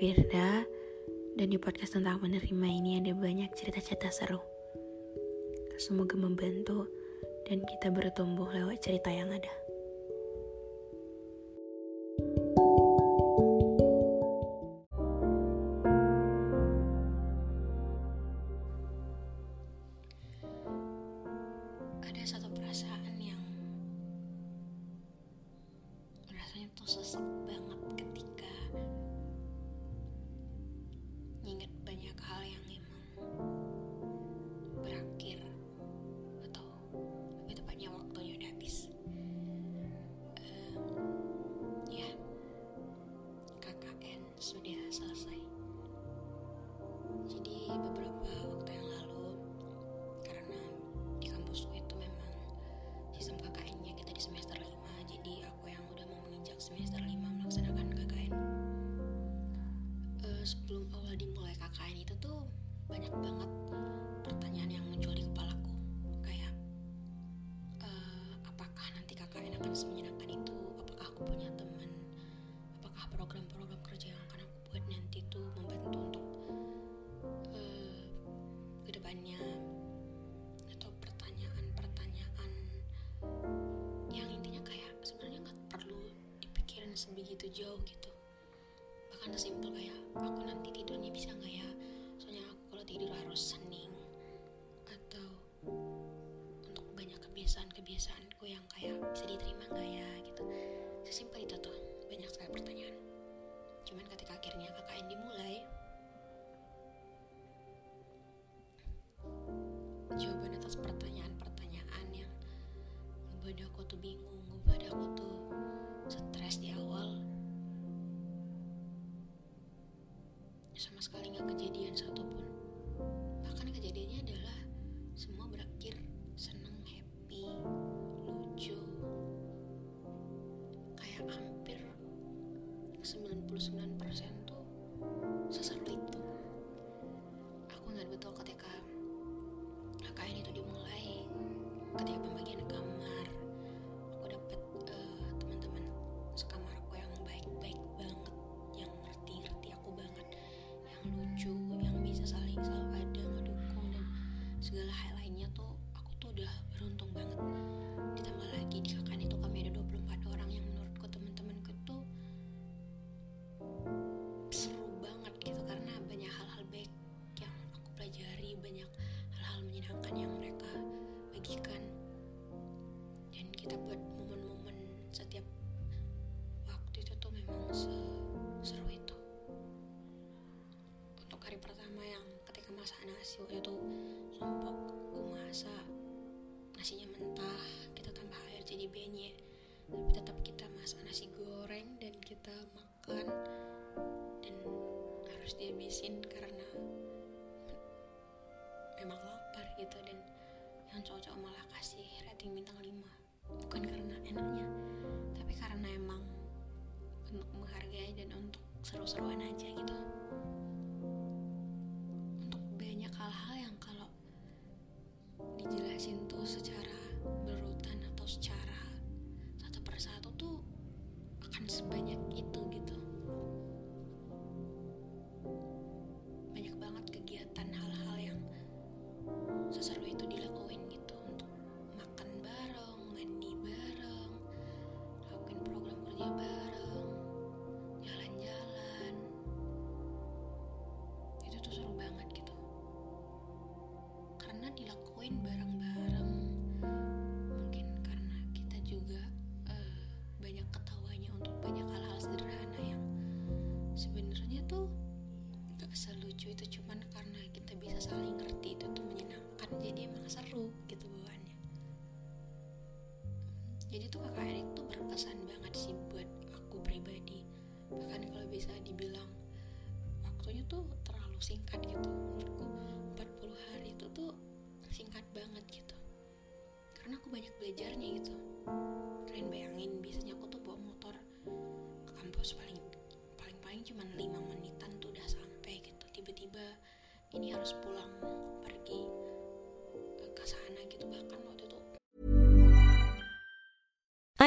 Firda dan di podcast tentang menerima ini ada banyak cerita-cerita seru. Semoga membantu dan kita bertumbuh lewat cerita yang. Ada sudah selesai. Jadi beberapa waktu yang lalu karena di kampusku itu memang sistem KKN-nya kita di semester 5 jadi aku yang udah mau menginjak semester 5 melaksanakan KKN Eh, sebelum awal dimulai KKN itu tuh banyak banget sebegitu jauh gitu. Bahkan sesimpel kayak aku nanti tidurnya bisa nggak ya? Soalnya aku kalau tidur harus hening atau untuk banyak kebiasaan-kebiasaanku yang kayak bisa diterima nggak ya? gitu. Sesimpel itu tuh banyak sekali pertanyaan. Cuman ketika akhirnya KKN dimulai jawaban atas pertanyaan-pertanyaan yang ngebuat aku tuh bingung ngebuat aku sama sekali nggak kejadian satupun banyak hal-hal menyenangkan yang mereka bagikan. Dan kita buat momen-momen setiap waktu itu tuh memang seru itu. Untuk hari pertama yang ketika masak nasi waktu itu kelompok aku masak nasinya mentah kita tambah air jadi benyek tapi tetap kita masak nasi goreng dan kita makan dan harus dihabisin karena memang lapar gitu dan yang cowok-cowok malah kasih rating bintang 5 bukan karena enaknya tapi karena emang untuk menghargai dan untuk seru-seruan aja gitu ngalamin bareng-bareng. Mungkin karena kita juga uh, banyak ketawanya untuk banyak hal-hal sederhana yang sebenarnya tuh gak selucu itu cuman karena kita bisa saling ngerti itu tuh menyenangkan jadi emang seru gitu bawaannya. Jadi tuh kakak Erik tuh berkesan banget sih buat aku pribadi. Bahkan kalau bisa dibilang waktunya tuh terlalu singkat gitu. Menurutku 40 hari itu tuh singkat banget gitu. Karena aku banyak belajarnya gitu. Kalian bayangin biasanya aku tuh bawa motor ke kampus paling paling paling cuma 5 menitan tuh udah sampai gitu. Tiba-tiba ini harus pulang pergi ke sana gitu. Bahkan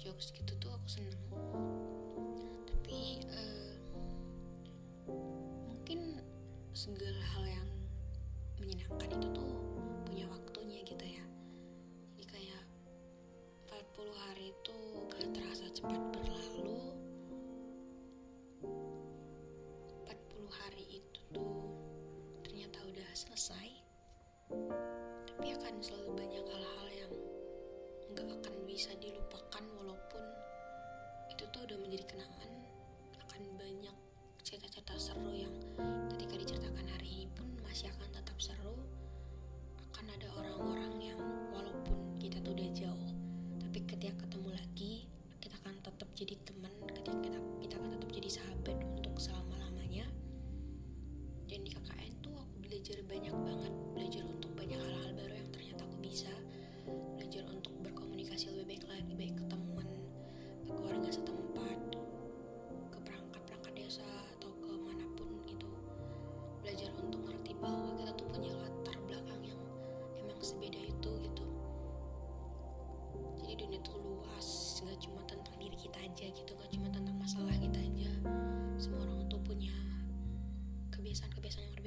jokes gitu tuh aku seneng. Tapi eh, mungkin segala hal yang menyenangkan itu tuh punya waktunya gitu ya. Jadi kayak 40 hari itu gak terasa cepat berlalu. 40 hari itu tuh ternyata udah selesai. Tapi akan selalu banyak hal-hal yang nggak akan bisa dilupakan itu tuh udah menjadi kenangan. Akan banyak cerita-cerita seru yang ketika diceritakan hari ini pun masih akan tetap seru. Akan ada orang-orang yang walaupun kita tuh udah jauh tapi ketika ketemu lagi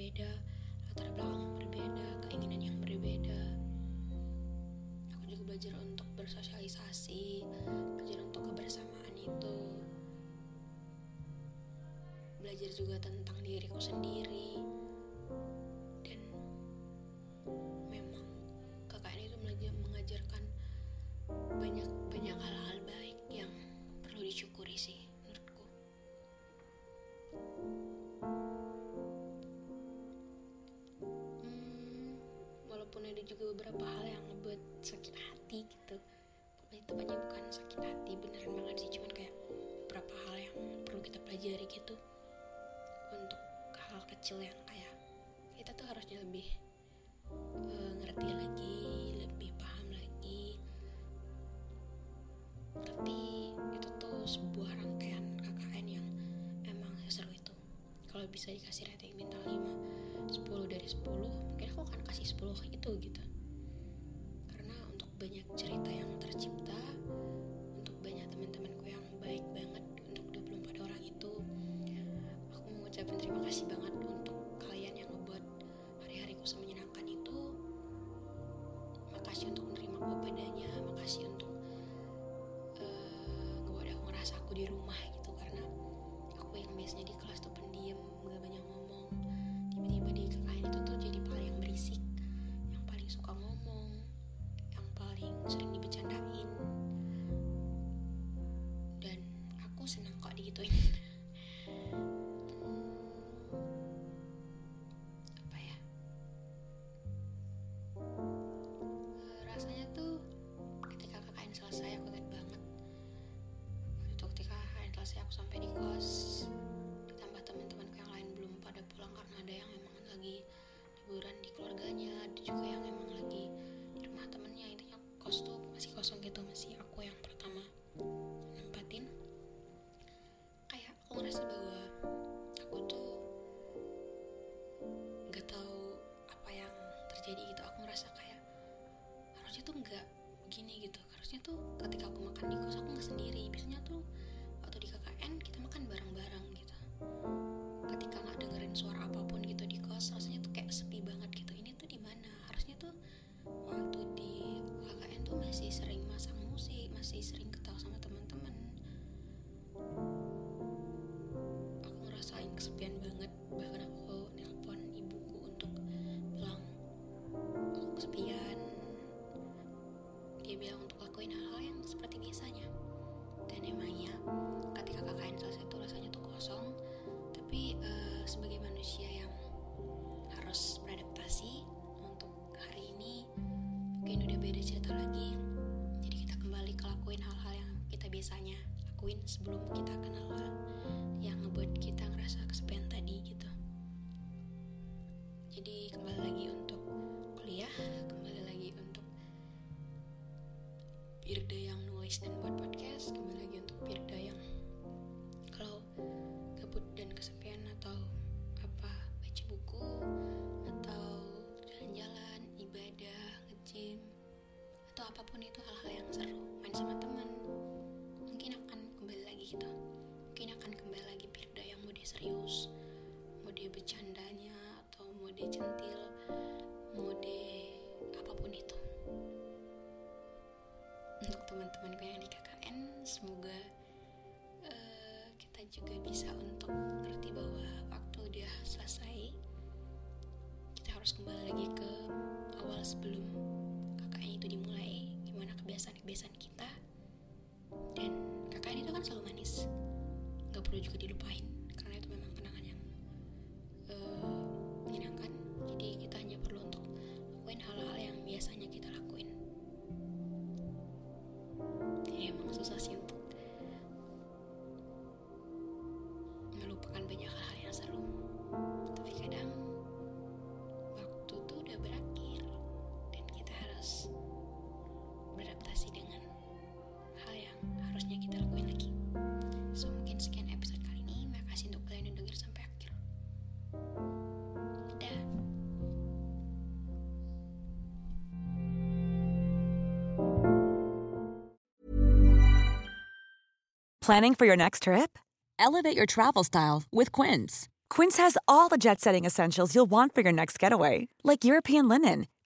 berbeda latar belakang yang berbeda keinginan yang berbeda. Aku juga belajar untuk bersosialisasi belajar untuk kebersamaan itu. Belajar juga tentang diriku sendiri. Dan memang KKN itu mengajarkan banyak banyak hal-hal baik yang perlu disyukuri sih beberapa hal yang ngebuat sakit hati gitu. Pokoknya tepatnya bukan sakit hati beneran banget sih. Cuman kayak beberapa hal yang perlu kita pelajari gitu. Untuk hal kecil yang kayak kita tuh harusnya lebih eh, ngerti lagi lebih paham lagi. Tapi itu tuh sebuah rangkaian KKN yang emang seru itu. Kalau bisa dikasih rating bintang 5 10 dari 10 mungkin aku akan kasih 10 itu gitu untuk banyak cerita yang tercipta untuk banyak teman-temanku yang baik banget untuk 24 orang itu. Aku mengucapkan terima kasih banget untuk kalian yang ngebuat hari-hariku semenyenangkan itu. Makasih untuk menerima aku apa adanya makasih untuk uh, ngebuat aku ngerasa aku di rumah gitu karena aku yang biasanya di kelas tuh selesai aku sampai di kos. Ditambah teman-temanku yang lain belum pada pulang karena ada yang emang lagi liburan di keluarganya ada juga yang emang lagi di rumah temennya. Intinya kos tuh masih kosong gitu masih aku yang pertama nempatin. Kayak aku ngerasa bahwa aku tuh nggak tahu apa yang terjadi gitu. Aku ngerasa kayak harusnya tuh nggak begini gitu. Harusnya tuh ketika aku makan di kos aku nggak sendiri. Biasanya tuh makan bareng-bareng gitu. Ketika nggak dengerin suara apa pun gitu di kos rasanya tuh kayak sepi banget lakuin sebelum kita kenal yang ngebuat kita ngerasa kesepian tadi gitu. Jadi kembali lagi untuk kuliah kembali lagi untuk Pirda yang nulis dan buat podcast kembali lagi untuk Pirda yang kalau gabut dan kesepian atau apa baca buku atau jalan-jalan ibadah nge-gym atau apa pun itu hal-hal yang seru main sama teman juga bisa untuk ngerti bahwa waktu dia selesai kita harus kembali lagi ke awal sebelum KKN itu dimulai. Gimana kebiasaan-kebiasaan kita. Dan KKN itu kan selalu manis. Nggak perlu juga dilupain kita harus beradaptasi dengan hal yang harusnya kita lakuin lagi so mungkin sekian episode kali ini makasih untuk kalian yang denger sampai akhir dah Planning for your next trip? Elevate your travel style with Quince. Quince has all the jet setting essentials you'll want for your next getaway, like European linen,